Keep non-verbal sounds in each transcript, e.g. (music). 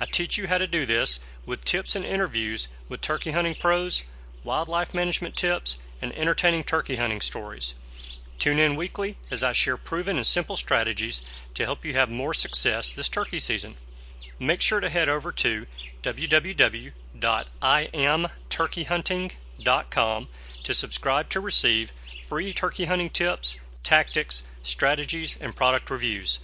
I teach you how to do this with tips and interviews with turkey hunting pros, wildlife management tips, and entertaining turkey hunting stories. Tune in weekly as I share proven and simple strategies to help you have more success this turkey season make sure to head over to www.iamturkeyhunting.com to subscribe to receive free turkey hunting tips, tactics, strategies, and product reviews.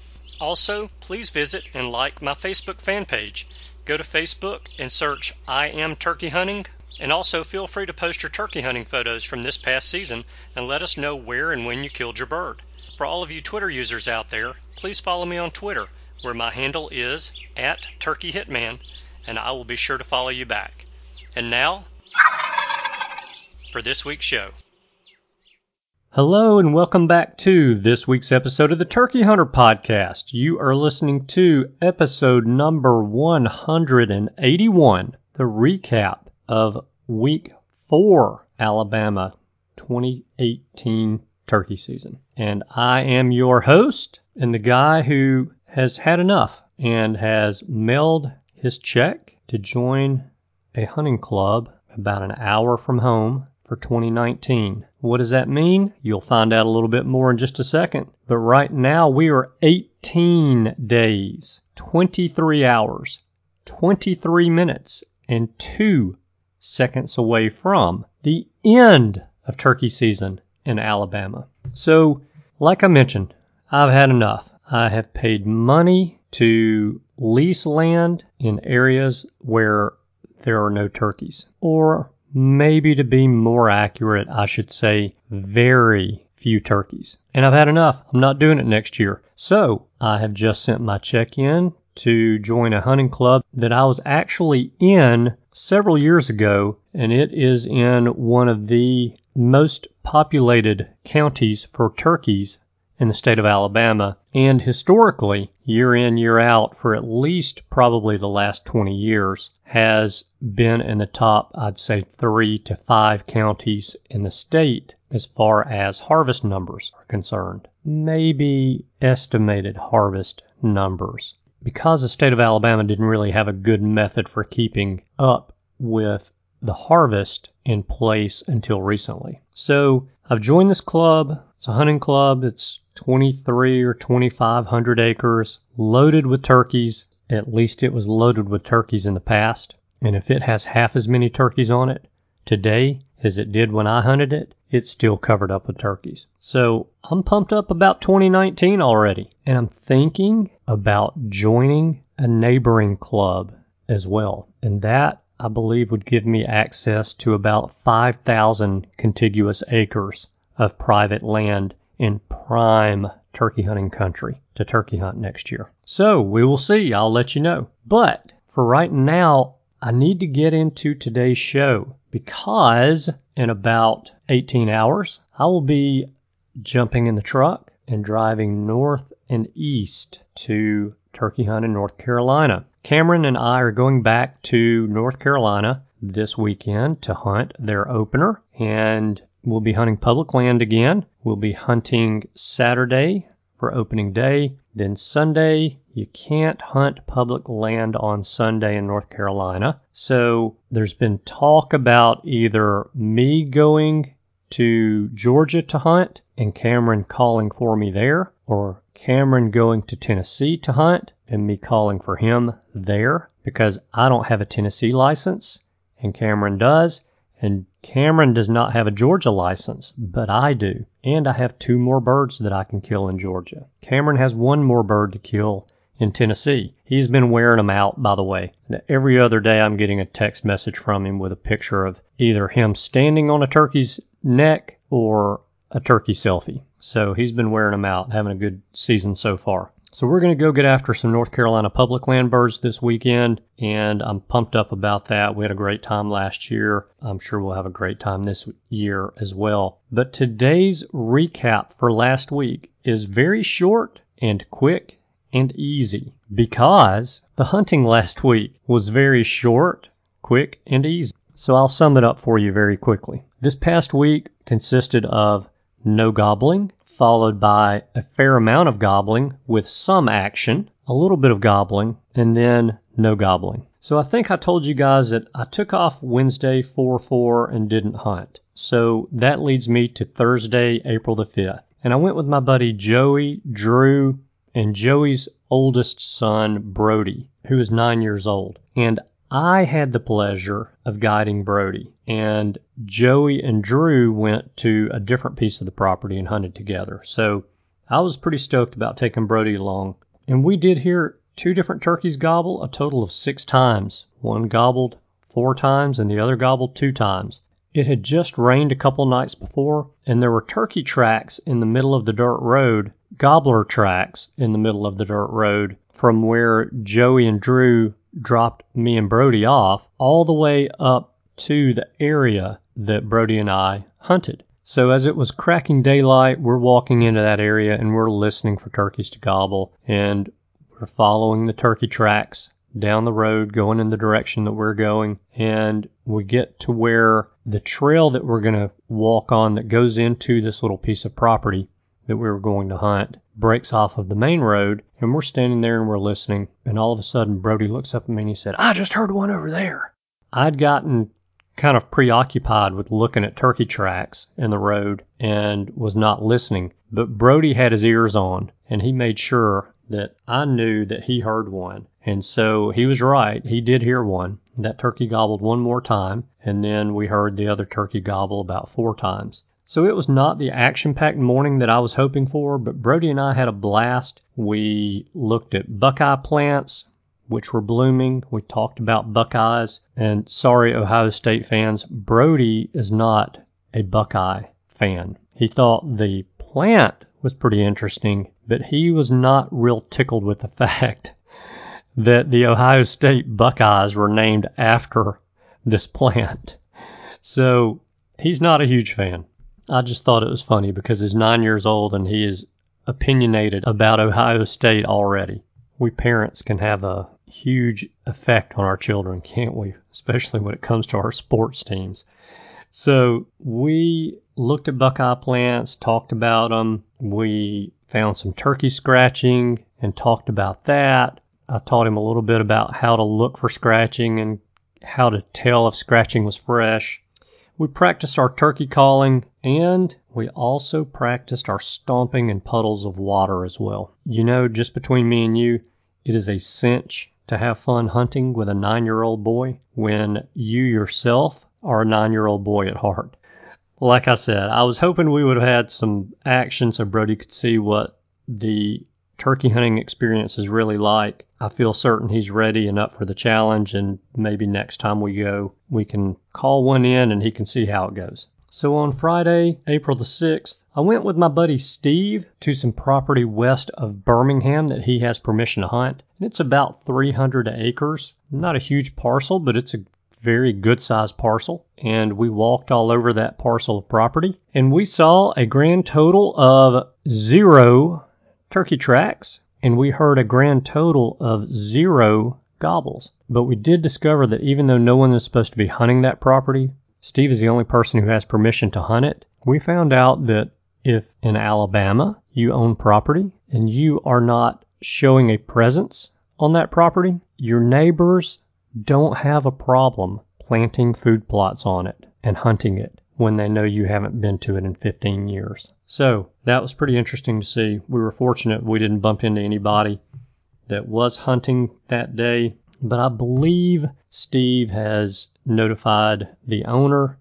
Also, please visit and like my Facebook fan page. Go to Facebook and search I Am Turkey Hunting. And also feel free to post your turkey hunting photos from this past season and let us know where and when you killed your bird. For all of you Twitter users out there, please follow me on Twitter where my handle is at Turkey Hitman, and I will be sure to follow you back. And now, for this week's show. Hello, and welcome back to this week's episode of the Turkey Hunter Podcast. You are listening to episode number 181, the recap of week four, Alabama 2018 turkey season. And I am your host and the guy who has had enough and has mailed his check to join a hunting club about an hour from home for 2019. What does that mean? You'll find out a little bit more in just a second. But right now we are 18 days, 23 hours, 23 minutes, and 2 seconds away from the end of turkey season in Alabama. So, like I mentioned, I've had enough. I have paid money to lease land in areas where there are no turkeys. Or maybe to be more accurate, I should say very few turkeys. And I've had enough. I'm not doing it next year. So I have just sent my check in to join a hunting club that I was actually in several years ago, and it is in one of the most populated counties for turkeys in the state of Alabama. And historically, year in, year out, for at least probably the last 20 years, has been in the top, I'd say, three to five counties in the state as far as harvest numbers are concerned. Maybe estimated harvest numbers. Because the state of Alabama didn't really have a good method for keeping up with the harvest in place until recently. So I've joined this club. It's a hunting club. It's 23 or 2500 acres loaded with turkeys. At least it was loaded with turkeys in the past. And if it has half as many turkeys on it today as it did when I hunted it, it's still covered up with turkeys. So I'm pumped up about 2019 already. And I'm thinking about joining a neighboring club as well. And that I believe would give me access to about 5,000 contiguous acres of private land in prime turkey hunting country to turkey hunt next year. So we will see. I'll let you know. But for right now, I need to get into today's show because in about 18 hours, I will be jumping in the truck and driving north and east to turkey hunt in North Carolina. Cameron and I are going back to North Carolina this weekend to hunt their opener, and we'll be hunting public land again. We'll be hunting Saturday for opening day. Then Sunday, you can't hunt public land on Sunday in North Carolina. So there's been talk about either me going to Georgia to hunt and Cameron calling for me there, or Cameron going to Tennessee to hunt and me calling for him there because I don't have a Tennessee license and Cameron does. And Cameron does not have a Georgia license, but I do. And I have two more birds that I can kill in Georgia. Cameron has one more bird to kill in Tennessee. He's been wearing them out, by the way. Every other day I'm getting a text message from him with a picture of either him standing on a turkey's neck or a turkey selfie. So he's been wearing them out, having a good season so far. So we're going to go get after some North Carolina public land birds this weekend, and I'm pumped up about that. We had a great time last year. I'm sure we'll have a great time this year as well. But today's recap for last week is very short and quick and easy because the hunting last week was very short, quick, and easy. So I'll sum it up for you very quickly. This past week consisted of no gobbling, followed by a fair amount of gobbling with some action, a little bit of gobbling, and then no gobbling. So I think I told you guys that I took off Wednesday 4 4 and didn't hunt. So that leads me to Thursday, April the 5th. And I went with my buddy Joey, Drew, and Joey's oldest son, Brody, who is nine years old. And I had the pleasure of guiding Brody, and Joey and Drew went to a different piece of the property and hunted together. So I was pretty stoked about taking Brody along. And we did hear two different turkeys gobble a total of six times. One gobbled four times, and the other gobbled two times. It had just rained a couple nights before, and there were turkey tracks in the middle of the dirt road, gobbler tracks in the middle of the dirt road from where Joey and Drew dropped me and Brody off all the way up to the area that Brody and I hunted. So as it was cracking daylight, we're walking into that area and we're listening for turkeys to gobble and we're following the turkey tracks down the road going in the direction that we're going and we get to where the trail that we're going to walk on that goes into this little piece of property that we were going to hunt breaks off of the main road and we're standing there and we're listening and all of a sudden Brody looks up at me and he said, I just heard one over there. I'd gotten kind of preoccupied with looking at turkey tracks in the road and was not listening. But Brody had his ears on and he made sure that I knew that he heard one. And so he was right. He did hear one. That turkey gobbled one more time, and then we heard the other turkey gobble about four times. So it was not the action packed morning that I was hoping for, but Brody and I had a blast. We looked at Buckeye plants, which were blooming. We talked about Buckeyes. And sorry, Ohio State fans, Brody is not a Buckeye fan. He thought the plant was pretty interesting, but he was not real tickled with the (laughs) fact that the Ohio State Buckeyes were named after this plant. So he's not a huge fan. I just thought it was funny because he's nine years old and he is opinionated about Ohio State already. We parents can have a huge effect on our children, can't we? Especially when it comes to our sports teams. So we looked at Buckeye plants, talked about them. We found some turkey scratching and talked about that. I taught him a little bit about how to look for scratching and how to tell if scratching was fresh. We practiced our turkey calling and we also practiced our stomping in puddles of water as well. You know, just between me and you, it is a cinch to have fun hunting with a nine year old boy when you yourself are a nine year old boy at heart. Like I said, I was hoping we would have had some action so Brody could see what the turkey hunting experience is really like. I feel certain he's ready and up for the challenge, and maybe next time we go, we can call one in and he can see how it goes. So on Friday, April the 6th, I went with my buddy Steve to some property west of Birmingham that he has permission to hunt. And it's about 300 acres. Not a huge parcel, but it's a very good sized parcel. And we walked all over that parcel of property. And we saw a grand total of zero turkey tracks, and we heard a grand total of zero gobbles. But we did discover that even though no one is supposed to be hunting that property, Steve is the only person who has permission to hunt it. We found out that if in Alabama you own property and you are not showing a presence on that property, your neighbors don't have a problem planting food plots on it and hunting it when they know you haven't been to it in 15 years. So that was pretty interesting to see. We were fortunate we didn't bump into anybody that was hunting that day, but I believe Steve has notified the owner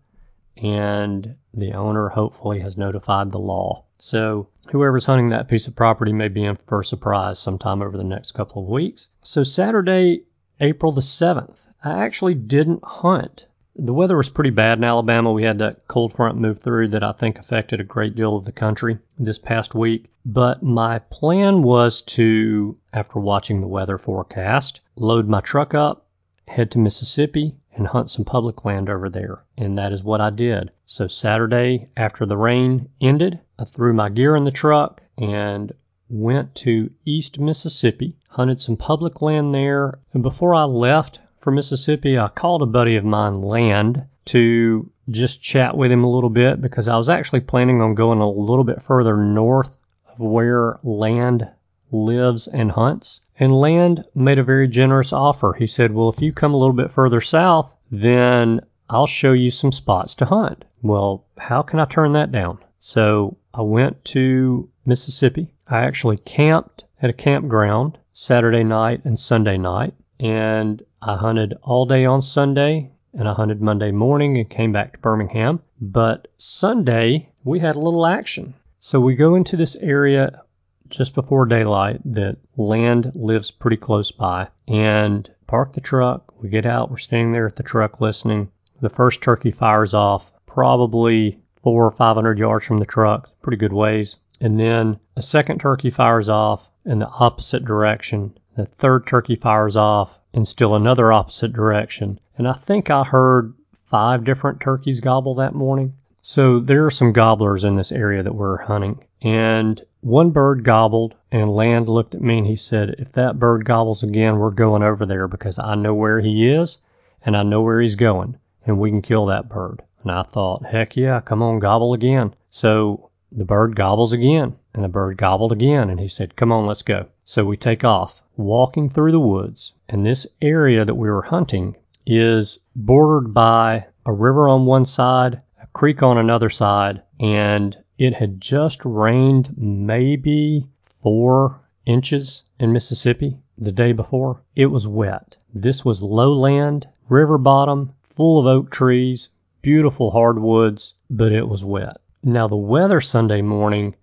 and the owner hopefully has notified the law. So whoever's hunting that piece of property may be in for a surprise sometime over the next couple of weeks. So Saturday, April the 7th, I actually didn't hunt The weather was pretty bad in Alabama. We had that cold front move through that I think affected a great deal of the country this past week. But my plan was to, after watching the weather forecast, load my truck up, head to Mississippi, and hunt some public land over there. And that is what I did. So Saturday, after the rain ended, I threw my gear in the truck and went to East Mississippi, hunted some public land there. And before I left for Mississippi, I called a buddy of mine, Land, to just chat with him a little bit because I was actually planning on going a little bit further north of where Land lives and hunts. And Land made a very generous offer. He said, Well, if you come a little bit further south, then I'll show you some spots to hunt. Well, how can I turn that down? So I went to Mississippi. I actually camped at a campground Saturday night and Sunday night. And I hunted all day on Sunday and I hunted Monday morning and came back to Birmingham. But Sunday, we had a little action. So we go into this area just before daylight that Land lives pretty close by and park the truck. We get out, we're standing there at the truck listening. The first turkey fires off probably four or five hundred yards from the truck, pretty good ways. And then a second turkey fires off in the opposite direction. The third turkey fires off in still another opposite direction. And I think I heard five different turkeys gobble that morning. So there are some gobblers in this area that we're hunting. And one bird gobbled, and Land looked at me and he said, If that bird gobbles again, we're going over there because I know where he is and I know where he's going, and we can kill that bird. And I thought, Heck yeah, come on, gobble again. So the bird gobbles again, and the bird gobbled again, and he said, Come on, let's go. So we take off, walking through the woods, and this area that we were hunting is bordered by a river on one side, a creek on another side, and it had just rained maybe four inches in Mississippi the day before. It was wet. This was lowland, river bottom, full of oak trees, beautiful hardwoods, but it was wet. Now, the weather Sunday morning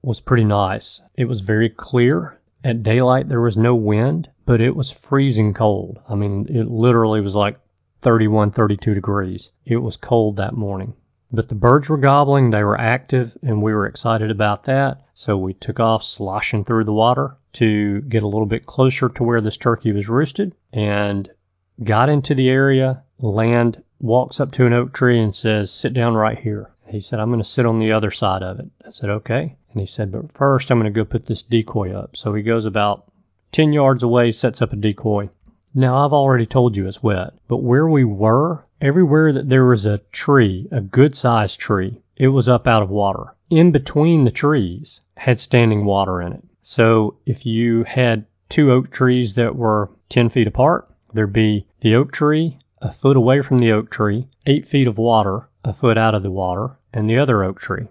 was pretty nice. It was very clear. At daylight, there was no wind, but it was freezing cold. I mean, it literally was like 31, 32 degrees. It was cold that morning. But the birds were gobbling, they were active, and we were excited about that. So we took off sloshing through the water to get a little bit closer to where this turkey was roosted and got into the area. Land walks up to an oak tree and says, Sit down right here. He said, I'm going to sit on the other side of it. I said, Okay. And he said, But first, I'm going to go put this decoy up. So he goes about 10 yards away, sets up a decoy. Now, I've already told you it's wet, but where we were, everywhere that there was a tree, a good sized tree, it was up out of water. In between the trees had standing water in it. So if you had two oak trees that were 10 feet apart, there'd be the oak tree a foot away from the oak tree, eight feet of water, a foot out of the water, and the other oak tree.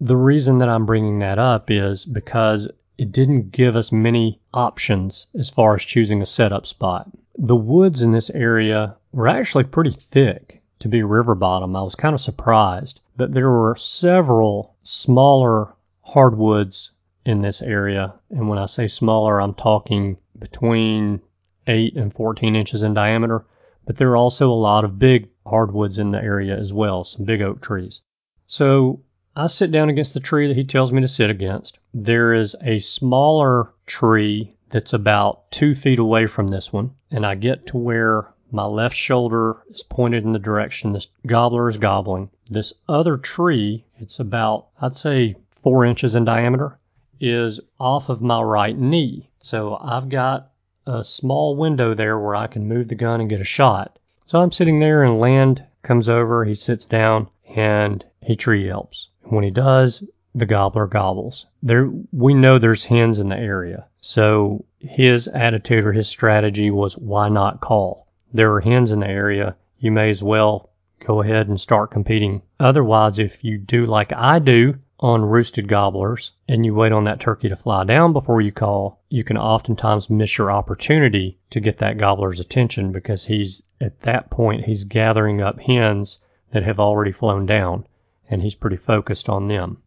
The reason that I'm bringing that up is because it didn't give us many options as far as choosing a setup spot. The woods in this area were actually pretty thick to be river bottom. I was kind of surprised, but there were several smaller hardwoods in this area. And when I say smaller, I'm talking between 8 and 14 inches in diameter. But there are also a lot of big hardwoods in the area as well, some big oak trees. So I sit down against the tree that he tells me to sit against. There is a smaller tree that's about two feet away from this one, and I get to where my left shoulder is pointed in the direction this gobbler is gobbling. This other tree, it's about, I'd say, four inches in diameter, is off of my right knee. So I've got a small window there where I can move the gun and get a shot. So I'm sitting there, and Land comes over, he sits down, and he tree yelps. When he does, the gobbler gobbles. There, we know there's hens in the area. So his attitude or his strategy was, why not call? There are hens in the area. You may as well go ahead and start competing. Otherwise, if you do like I do on roosted gobblers and you wait on that turkey to fly down before you call, you can oftentimes miss your opportunity to get that gobbler's attention because he's at that point, he's gathering up hens that have already flown down and he's pretty focused on them.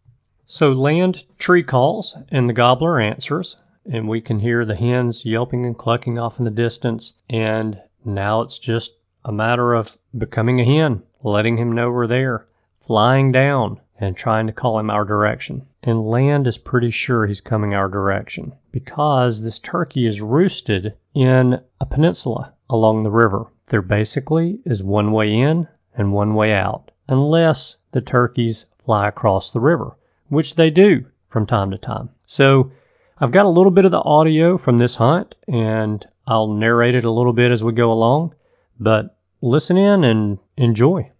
So Land tree calls and the gobbler answers, and we can hear the hens yelping and clucking off in the distance. And now it's just a matter of becoming a hen, letting him know we're there, flying down, and trying to call him our direction. And Land is pretty sure he's coming our direction because this turkey is roosted in a peninsula along the river. There basically is one way in and one way out, unless the turkeys fly across the river, which they do from time to time. So I've got a little bit of the audio from this hunt and I'll narrate it a little bit as we go along, but listen in and enjoy.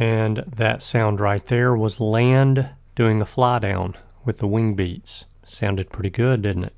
And that sound right there was Land doing a fly down with the wing beats. Sounded pretty good, didn't it?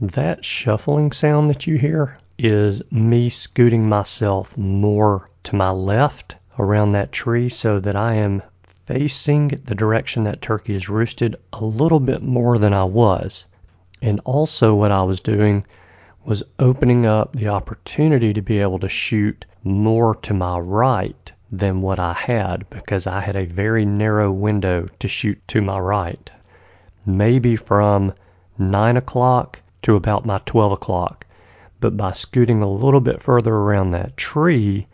That shuffling sound that you hear is me scooting myself more to my left around that tree so that I am facing the direction that turkey is roosted a little bit more than I was. And also, what I was doing was opening up the opportunity to be able to shoot more to my right than what I had because I had a very narrow window to shoot to my right. Maybe from 9 o'clock to about my 12 o'clock. But by scooting a little bit further around that tree,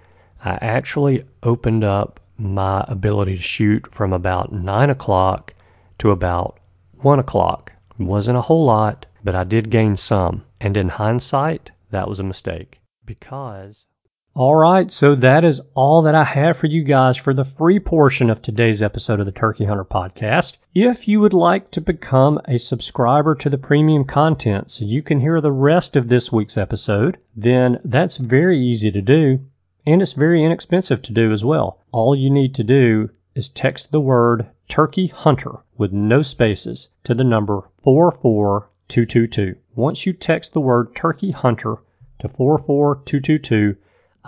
I actually opened up my ability to shoot from about 9 o'clock to about 1 o'clock. It wasn't a whole lot, but I did gain some. And in hindsight, that was a mistake because all right, so that is all that I have for you guys for the free portion of today's episode of the Turkey Hunter podcast. If you would like to become a subscriber to the premium content so you can hear the rest of this week's episode, then that's very easy to do and it's very inexpensive to do as well. All you need to do is text the word Turkey Hunter with no spaces to the number 44222. Once you text the word Turkey Hunter to 44222,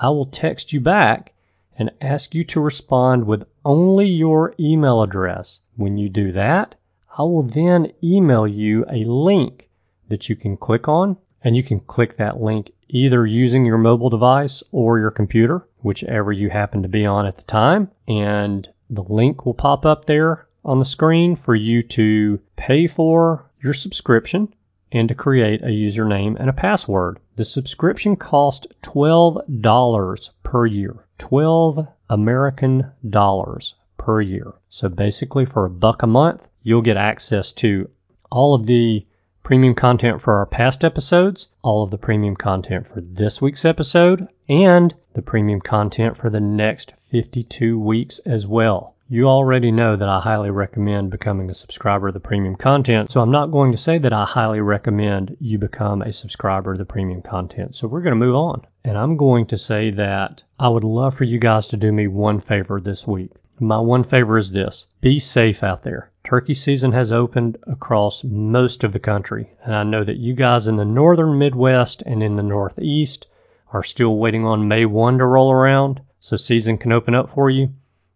I will text you back and ask you to respond with only your email address. When you do that, I will then email you a link that you can click on, and you can click that link either using your mobile device or your computer, whichever you happen to be on at the time. And the link will pop up there on the screen for you to pay for your subscription and to create a username and a password. The subscription cost $12 per year. 12 American dollars per year. So basically for a buck a month, you'll get access to all of the premium content for our past episodes, all of the premium content for this week's episode, and the premium content for the next 52 weeks as well. You already know that I highly recommend becoming a subscriber of the premium content, so I'm not going to say that I highly recommend you become a subscriber of the premium content. So we're going to move on. And I'm going to say that I would love for you guys to do me one favor this week. My one favor is this be safe out there. Turkey season has opened across most of the country, and I know that you guys in the northern Midwest and in the Northeast are still waiting on May 1 to roll around so season can open up for you.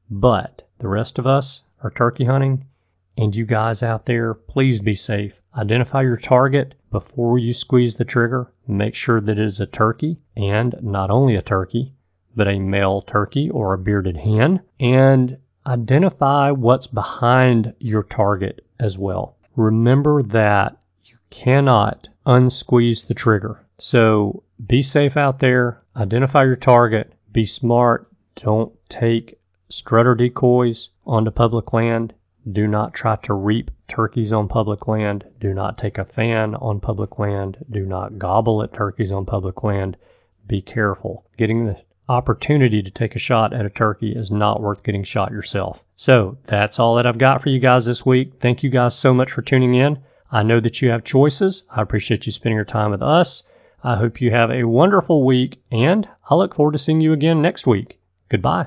But the rest of us are turkey hunting, and you guys out there, please be safe. Identify your target before you squeeze the trigger. Make sure that it is a turkey, and not only a turkey, but a male turkey or a bearded hen, and identify what's behind your target as well. Remember that you cannot unsqueeze the trigger. So be safe out there, identify your target, be smart, don't take strutter decoys onto public land. Do not try to reap turkeys on public land. Do not take a fan on public land. Do not gobble at turkeys on public land. Be careful. Getting the opportunity to take a shot at a turkey is not worth getting shot yourself. So that's all that I've got for you guys this week. Thank you guys so much for tuning in. I know that you have choices. I appreciate you spending your time with us. I hope you have a wonderful week, and I look forward to seeing you again next week. Goodbye.